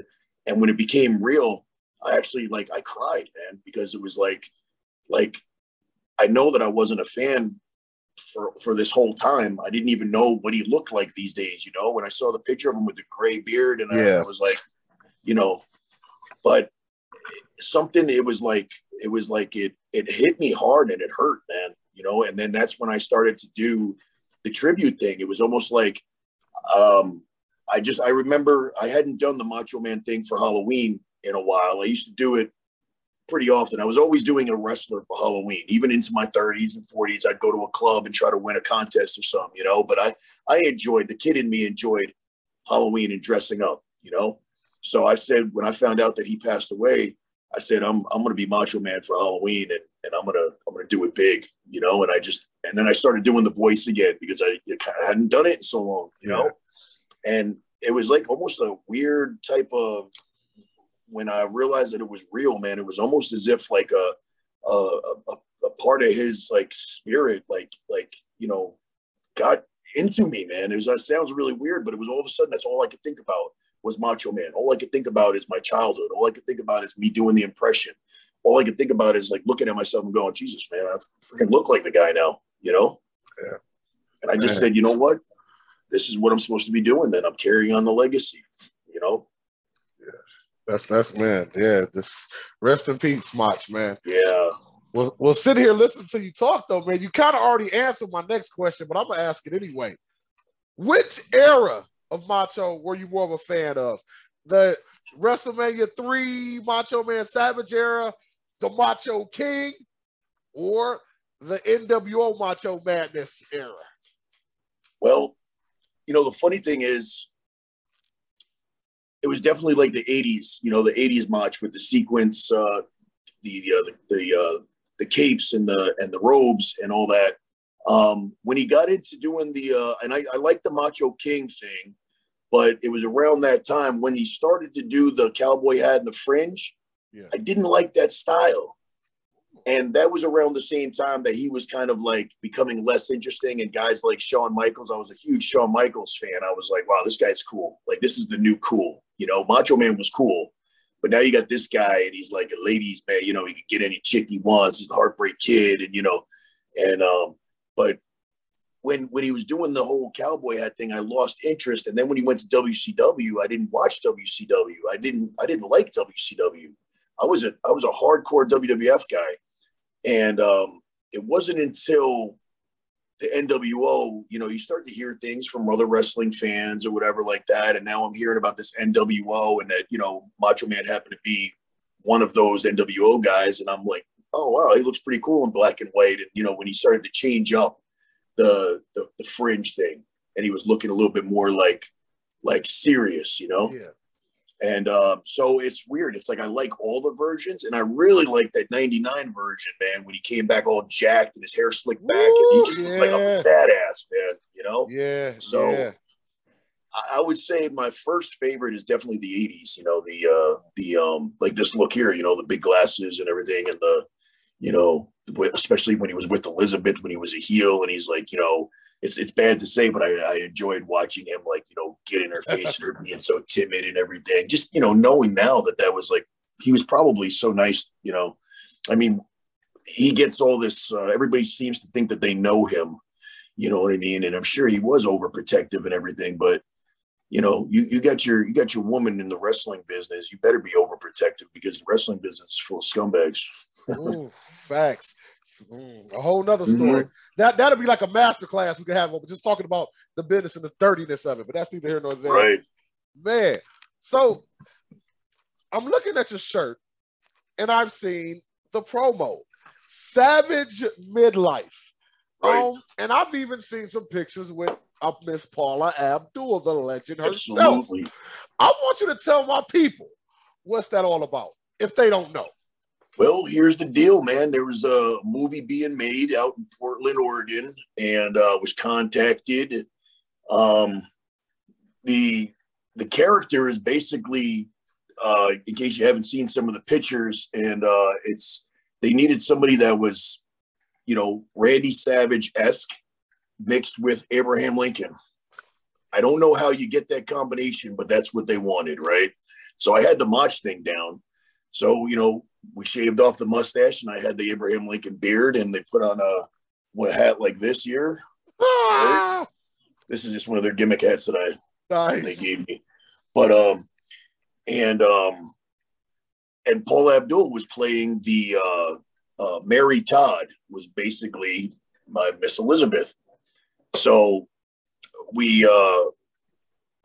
And when it became real, I actually like I cried, man, because it was like like I know that I wasn't a fan for for this whole time. I didn't even know what he looked like these days, you know. When I saw the picture of him with the gray beard and yeah. I, I was like, you know, but something it was like it was like it it hit me hard and it hurt, man, you know, and then that's when I started to do the tribute thing. It was almost like um I just I remember I hadn't done the Macho Man thing for Halloween in a while. I used to do it pretty often. I was always doing a wrestler for Halloween, even into my 30s and 40s. I'd go to a club and try to win a contest or something, you know. But I I enjoyed the kid in me enjoyed Halloween and dressing up, you know. So I said when I found out that he passed away, I said I'm I'm gonna be Macho Man for Halloween and and I'm gonna I'm gonna do it big, you know. And I just and then I started doing the voice again because I, I hadn't done it in so long, you know and it was like almost a weird type of when I realized that it was real, man. It was almost as if like a a, a, a part of his like spirit, like like you know, got into me, man. It was that sounds really weird, but it was all of a sudden that's all I could think about was Macho Man. All I could think about is my childhood. All I could think about is me doing the impression. All I could think about is like looking at myself and going, Jesus, man, I freaking look like the guy now, you know? Yeah. And I just man. said, you know what? this is what I'm supposed to be doing. Then I'm carrying on the legacy, you know. Yeah, that's that's man. Yeah, just rest in peace, Mach, man. Yeah. We'll, we'll sit here listen to you talk though, man. You kind of already answered my next question, but I'm gonna ask it anyway. Which era of Macho were you more of a fan of? The WrestleMania 3 Macho Man Savage era, the Macho King, or the NWO Macho Madness era? Well, you know, the funny thing is, it was definitely like the '80s. You know, the '80s match with the sequence, uh, the uh, the the, uh, the capes and the and the robes and all that. Um, when he got into doing the, uh, and I, I like the Macho King thing, but it was around that time when he started to do the cowboy hat and the fringe. Yeah. I didn't like that style. And that was around the same time that he was kind of like becoming less interesting. And guys like Shawn Michaels, I was a huge Shawn Michaels fan. I was like, wow, this guy's cool. Like, this is the new cool. You know, Macho Man was cool, but now you got this guy, and he's like a ladies' man. You know, he can get any chick he wants. He's the heartbreak kid, and you know, and um, but when when he was doing the whole cowboy hat thing, I lost interest. And then when he went to WCW, I didn't watch WCW. I didn't I didn't like WCW. I was a I was a hardcore WWF guy, and um, it wasn't until the NWO, you know, you start to hear things from other wrestling fans or whatever like that. And now I'm hearing about this NWO and that, you know, Macho Man happened to be one of those NWO guys. And I'm like, oh, wow, he looks pretty cool in black and white. And, you know, when he started to change up the, the, the fringe thing and he was looking a little bit more like, like serious, you know? Yeah. And um, so it's weird. It's like I like all the versions, and I really like that '99 version, man. When he came back all jacked and his hair slicked back, and he just looked like a badass, man. You know? Yeah. So yeah. I, I would say my first favorite is definitely the '80s. You know, the uh, the um, like this look here. You know, the big glasses and everything, and the you know, especially when he was with Elizabeth when he was a heel, and he's like, you know, it's it's bad to say, but I, I enjoyed watching him like you know get in her face and her being so timid and everything. Just you know knowing now that that was like he was probably so nice. You know, I mean, he gets all this. Uh, everybody seems to think that they know him. You know what I mean? And I'm sure he was overprotective and everything, but you know, you, you got your you got your woman in the wrestling business. You better be overprotective because the wrestling business is full of scumbags. Ooh, facts. Mm, a whole nother story. Mm-hmm. That that'll be like a master class we could have over just talking about the business and the dirtiness of it. But that's neither here nor there. Right. Man. So I'm looking at your shirt and I've seen the promo. Savage midlife. Right. Um, and I've even seen some pictures with uh, Miss Paula Abdul, the legend herself. Absolutely. I want you to tell my people what's that all about if they don't know. Well, here's the deal, man. There was a movie being made out in Portland, Oregon, and uh, was contacted. Um, the the character is basically, uh, in case you haven't seen some of the pictures, and uh, it's they needed somebody that was, you know, Randy Savage esque mixed with Abraham Lincoln. I don't know how you get that combination, but that's what they wanted, right? So I had the Mach thing down. So you know, we shaved off the mustache and I had the Abraham Lincoln beard and they put on a what hat like this year. Right? This is just one of their gimmick hats that I Nice. they gave me. But um and um and Paula Abdul was playing the uh uh Mary Todd was basically my Miss Elizabeth. So we uh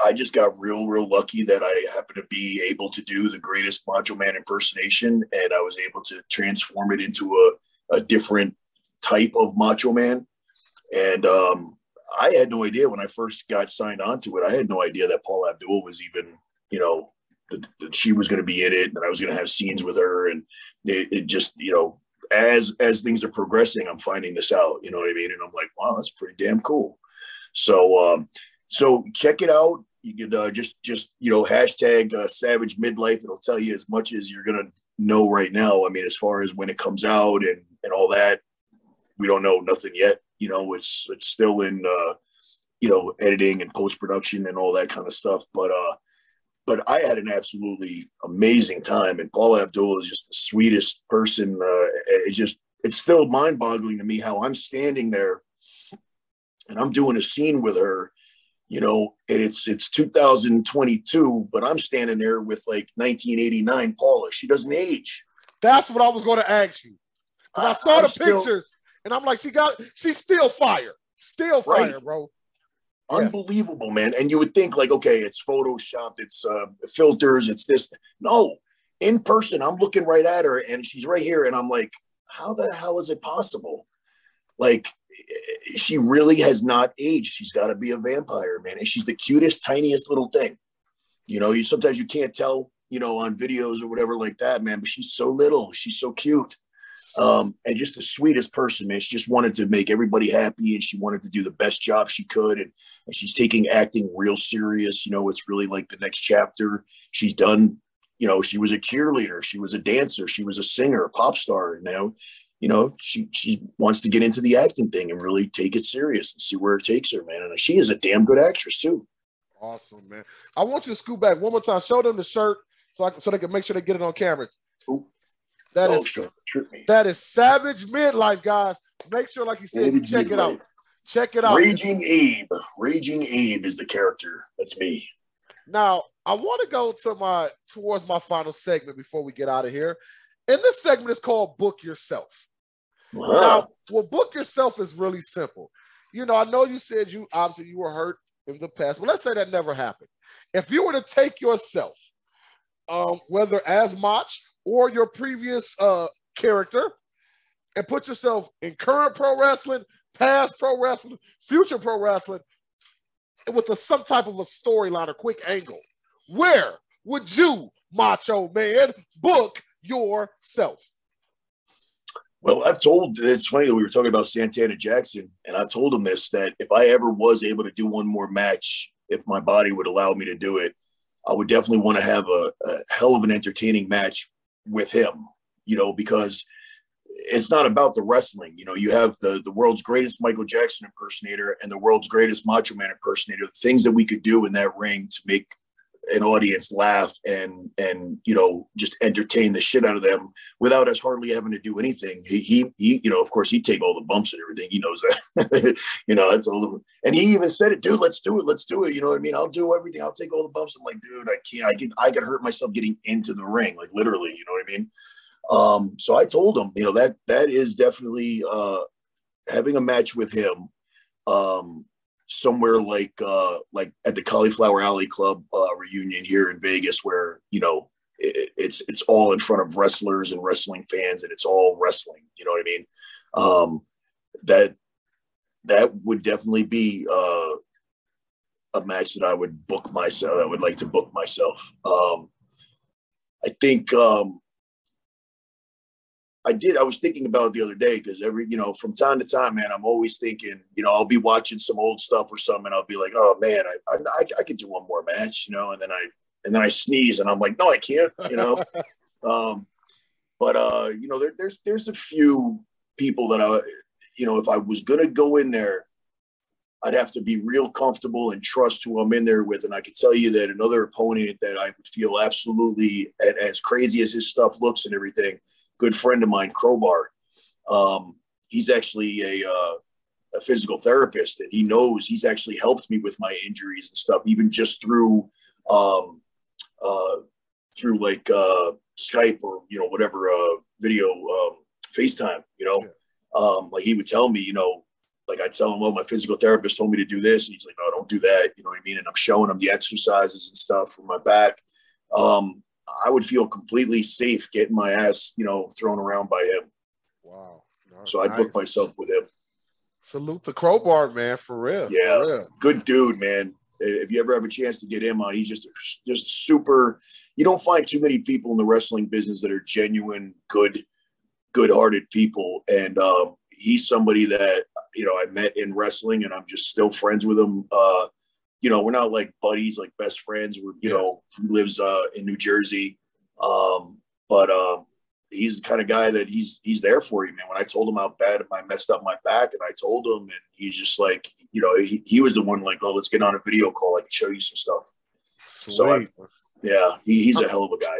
I just got real, real lucky that I happened to be able to do the greatest Macho Man impersonation, and I was able to transform it into a, a different type of Macho Man. And um, I had no idea when I first got signed onto it. I had no idea that Paula Abdul was even, you know, that, that she was going to be in it, and I was going to have scenes with her, and it, it just, you know, as as things are progressing, I'm finding this out. You know what I mean? And I'm like, wow, that's pretty damn cool. So, um, so check it out you could uh, just just you know hashtag uh, savage midlife it'll tell you as much as you're gonna know right now i mean as far as when it comes out and and all that we don't know nothing yet you know it's it's still in uh you know editing and post-production and all that kind of stuff but uh but i had an absolutely amazing time and paula abdul is just the sweetest person uh it just it's still mind-boggling to me how i'm standing there and i'm doing a scene with her you know, and it's it's 2022, but I'm standing there with like 1989 Paula. She doesn't age. That's what I was going to ask you. I, I saw I'm the still- pictures, and I'm like, she got, she's still fire, still fire, Right. bro. Yeah. Unbelievable, man. And you would think like, okay, it's photoshopped, it's uh, filters, it's this. No, in person, I'm looking right at her, and she's right here, and I'm like, how the hell is it possible? Like, she really has not aged. She's got to be a vampire, man. And she's the cutest, tiniest little thing. You know, you sometimes you can't tell, you know, on videos or whatever like that, man. But she's so little. She's so cute. Um, and just the sweetest person, man. She just wanted to make everybody happy and she wanted to do the best job she could. And, and she's taking acting real serious. You know, it's really like the next chapter. She's done, you know, she was a cheerleader, she was a dancer, she was a singer, a pop star. Now, you know, she she wants to get into the acting thing and really take it serious and see where it takes her, man. And she is a damn good actress too. Awesome, man. I want you to scoot back one more time. Show them the shirt so I, so they can make sure they get it on camera. Ooh. That Oh, is sure. Trip me. that is Savage Midlife, guys. Make sure, like you said, you Savage check it out. Check it out. Raging Abe. Raging Abe is the character. That's me. Now, I want to go to my towards my final segment before we get out of here. And this segment is called Book Yourself. Wow. Now, well, book yourself is really simple. You know, I know you said you obviously you were hurt in the past, but let's say that never happened. If you were to take yourself, um, whether as Mach or your previous uh character, and put yourself in current pro wrestling, past pro wrestling, future pro wrestling, with a, some type of a storyline or quick angle, where would you, Macho Man, book yourself? Well, I've told it's funny that we were talking about Santana Jackson, and I told him this that if I ever was able to do one more match, if my body would allow me to do it, I would definitely want to have a, a hell of an entertaining match with him, you know, because it's not about the wrestling. You know, you have the the world's greatest Michael Jackson impersonator and the world's greatest Macho Man impersonator. The things that we could do in that ring to make an audience laugh and and you know just entertain the shit out of them without us hardly having to do anything. He he, he you know of course he'd take all the bumps and everything. He knows that. you know that's all. Of, and he even said it, dude. Let's do it. Let's do it. You know what I mean? I'll do everything. I'll take all the bumps. I'm like, dude, I can't. I can I can hurt myself getting into the ring, like literally. You know what I mean? Um, so I told him, you know that that is definitely uh, having a match with him. Um, somewhere like uh like at the cauliflower alley club uh reunion here in vegas where you know it, it's it's all in front of wrestlers and wrestling fans and it's all wrestling you know what i mean? Um that that would definitely be uh a match that i would book myself i would like to book myself. Um i think um I did. I was thinking about it the other day because every, you know, from time to time, man, I'm always thinking, you know, I'll be watching some old stuff or something, and I'll be like, oh man, I, I, I could do one more match, you know, and then I, and then I sneeze, and I'm like, no, I can't, you know. um, but uh, you know, there, there's there's a few people that I, you know, if I was gonna go in there, I'd have to be real comfortable and trust who I'm in there with. And I can tell you that another opponent that I would feel absolutely, and as crazy as his stuff looks and everything good friend of mine, Crowbar. Um, he's actually a, uh, a physical therapist, and he knows he's actually helped me with my injuries and stuff, even just through um, uh, through like uh, Skype or you know whatever uh, video um, FaceTime. You know, um, like he would tell me, you know, like I tell him, well, my physical therapist told me to do this, and he's like, no, don't do that. You know what I mean? And I'm showing him the exercises and stuff for my back. Um, I would feel completely safe getting my ass, you know, thrown around by him. Wow. So I'd book myself with him. Salute the crowbar, man, for real. Yeah. For real. Good dude, man. If you ever have a chance to get him on, he's just just super. You don't find too many people in the wrestling business that are genuine, good, good-hearted people, and um, he's somebody that you know I met in wrestling, and I'm just still friends with him. Uh, you know, we're not like buddies, like best friends. We're, you Yeah. know, he lives uh, in New Jersey. Um, but um, he's the kind of guy that he's he's there for you, man. When I told him how bad I messed up my back, and I told him, and he's just like, you know, he, he was the one like, oh, let's get on a video call. I can show you some stuff. So I- Sweet. Yeah, he, he's a hell of a guy.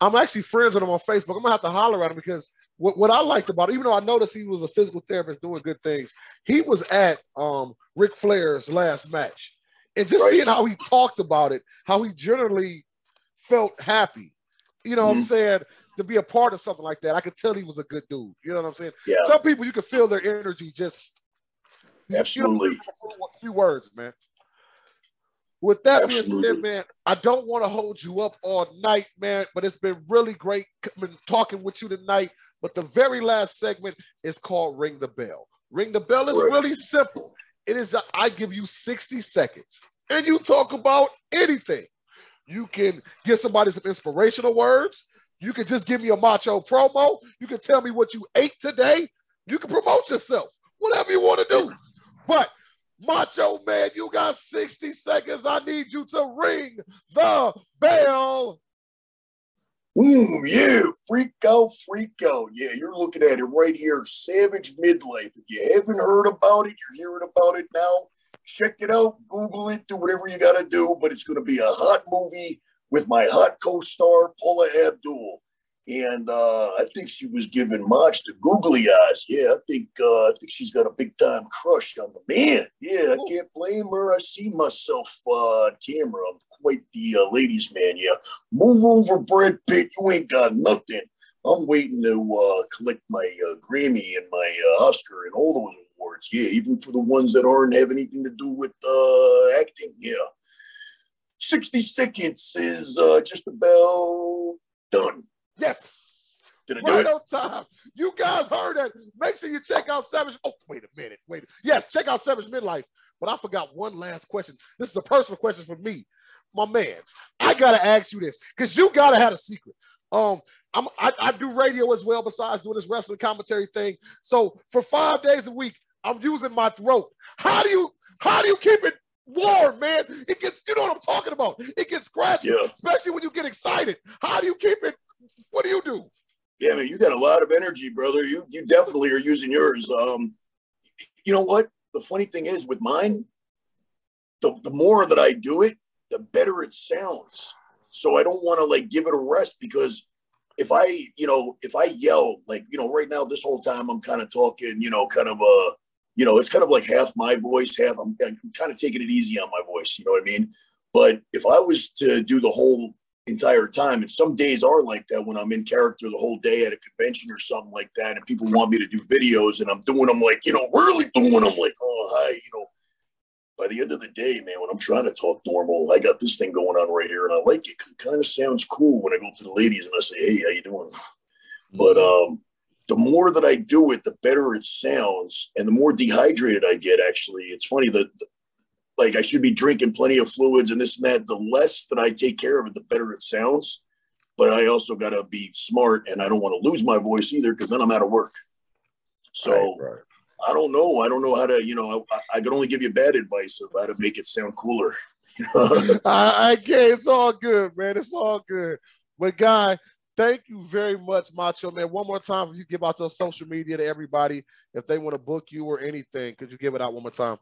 I'm actually friends with him on Facebook. I'm gonna have to holler at him because what, what I liked about it, even though I noticed he was a physical therapist doing good things, he was at um Ric Flair's last match. And just Right. seeing how he talked about it, how he generally felt happy. You know what I'm mm-hmm. saying? To be a part of something like that. I could tell he was a good dude. You know what I'm saying? Yeah, Some people you can feel their energy just absolutely. You know, a few words, man. With that being said, man, I don't want to hold you up all night, man, but it's been really great coming, talking with you tonight. But the very last segment is called Ring the Bell. Ring the Bell is Right. really simple. It is, a, I give you 60 seconds and you talk about anything. You can give somebody some inspirational words. You can just give me a macho promo. You can tell me what you ate today. You can promote yourself, whatever you want to do. But Macho Man, you got 60 seconds. I need you to ring the bell. Ooh, yeah, freak out, freak out. Yeah, you're looking at it right here. Savage Midlife. If you haven't heard about it, you're hearing about it now. Check it out, Google it, do whatever you got to do. But it's going to be a hot movie with my hot co-star Paula Abdul. And uh, I think she was giving Mach the googly eyes. Yeah, I think uh, I think she's got a big time crush on the man. Yeah, I can't blame her. I see myself uh, on camera. I'm quite the uh, ladies' man. Yeah, move over, Brad Pitt. You ain't got nothing. I'm waiting to uh, collect my uh, Grammy and my uh, Oscar and all those awards. Yeah, even for the ones that aren't have anything to do with uh, acting. Yeah, 60 seconds is uh, just about done. Yes. Did Right it? on time. You guys heard that. Make sure you check out Savage. Oh, wait a minute. Wait. Yes, check out Savage Midlife. But I forgot one last question. This is a personal question for me. My man, I gotta ask you this because you gotta have a secret. Um, I'm, I, I do radio as well besides doing this wrestling commentary thing. So for five days a week, I'm using my throat. How do you how do you keep it warm, man? It gets you know what I'm talking about. It gets scratchy, Yeah. especially when you get excited. How do you keep it? What do you do? Yeah, man, you got a lot of energy, brother. You you definitely are using yours. Um, you know what? The funny thing is with mine, the, the more that I do it, the better it sounds. So I don't want to like give it a rest because if I, you know, if I yell like, you know, right now this whole time I'm kind of talking, you know, kind of uh, you know, it's kind of like half my voice, half I'm, I'm kind of taking it easy on my voice. You know what I mean? But if I was to do the whole entire time. And some days are like that when I'm in character the whole day at a convention or something like that, and people want me to do videos, and I'm doing them like, you know, really doing them like, oh hi, you know. By the end of the day, man, when I'm trying to talk normal, I got this thing going on right here, and I like it. It kind of sounds cool when I go to the ladies and I say, "Hey, how you doing?" But um, the more that I do it, the better it sounds, and the more dehydrated I get. Actually, it's funny that like I should be drinking plenty of fluids and this and that. The less that I take care of it, the better it sounds. But I also got to be smart, and I don't want to lose my voice either because then I'm out of work. So Right, right. I don't know. I don't know how to. You know, I, I can only give you bad advice of how to make it sound cooler. I, I get it's all good, man. It's all good. But guy, thank you very much, Macho Man. One more time, if you give out your social media to everybody, if they want to book you or anything, could you give it out one more time?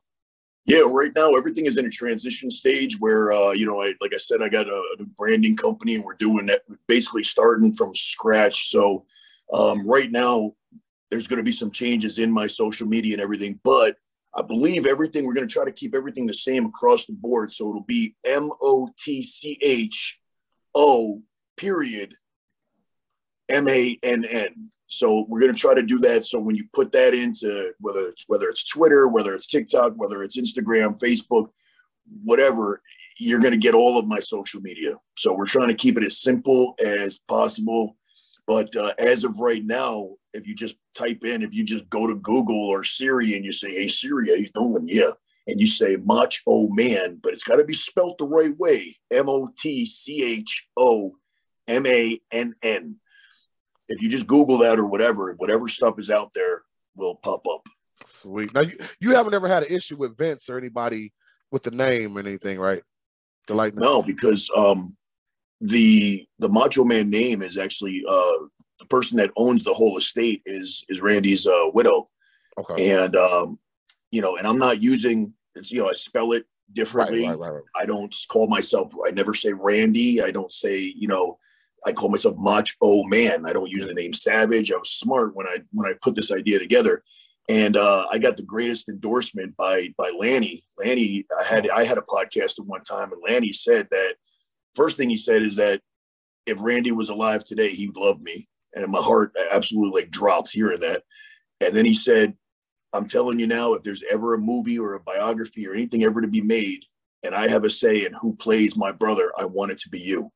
Yeah, right now everything is in a transition stage where, uh, you know, I like I said, I got a, a new branding company and we're doing that, basically starting from scratch. So um, right now, there's going to be some changes in my social media and everything, but I believe everything we're going to try to keep everything the same across the board. So it'll be M O T C H O period M A N N. So we're going to try to do that. So when you put that into whether it's whether it's Twitter, whether it's TikTok, whether it's Instagram, Facebook, whatever, you're going to get all of my social media. So we're trying to keep it as simple as possible. But uh, as of right now, if you just type in, if you just go to Google or Siri and you say, "Hey Siri, how you doing?" Yeah, and you say "Motch O Mann," but it's got to be spelt the right way: M O T C H O M A N N if you just Google that or whatever, whatever stuff is out there will pop up. Sweet. Now you, you haven't ever had an issue with Vince or anybody with the name or anything, right? The. No, because um, the the Macho Man name is actually uh, the person that owns the whole estate is is Randy's uh, widow, Okay. and um, you know, and I'm not using it's you know I spell it differently. right, right, right. I don't call myself. I never say Randy. I don't say you know. I call myself Macho Man. I don't use the name Savage. I was smart when I when I put this idea together, and uh, I got the greatest endorsement by by Lanny. Lanny, I had I had a podcast at one time, and Lanny said that first thing he said is that if Randy was alive today, he would love me, and my heart absolutely like dropped hearing that. And then he said, "I'm telling you now, if there's ever a movie or a biography or anything ever to be made, and I have a say in who plays my brother, I want it to be you."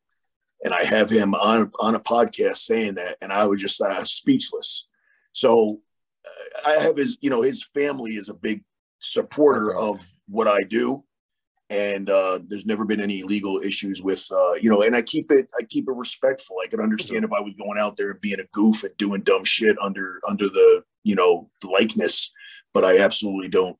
and I have him on on a podcast saying that, and I was just uh, speechless. So uh, I have his, you know, his family is a big supporter of what I do, and uh, there's never been any legal issues with, uh, you know, and I keep it, I keep it respectful. I could understand if I was going out there and being a goof and doing dumb shit under under the, you know, likeness, but I absolutely don't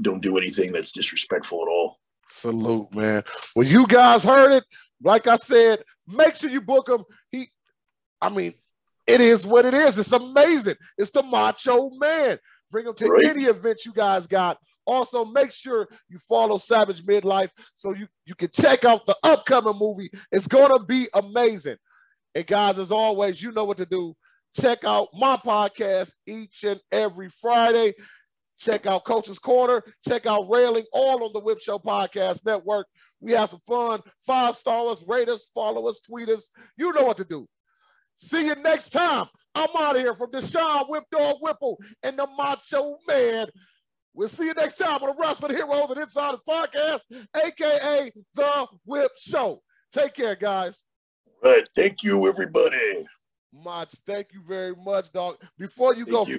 don't do anything that's disrespectful at all. Salute, man. Well, you guys heard it. Like I said, make sure you book him. He, I mean, it is what it is. It's amazing. It's the Macho Man. Bring him to Right. any event you guys got. Also, make sure you follow Savage Midlife so you, you can check out the upcoming movie. It's going to be amazing. And guys, as always, you know what to do. Check out my podcast each and every Friday. Check out Coach's Corner. Check out Railing, all on the Whip Show Podcast Network. We have some fun. Five star us, rate us, follow us, tweet us. You know what to do. See you next time. I'm out of here from Deshaun Whip Dog Whipple and the Macho Man. We'll see you next time on the Wrestling Heroes and Insiders Podcast, aka The Whip Show. Take care, guys. All right. Thank you, everybody. Much. Thank you very much, dog. Before you Thank go, you.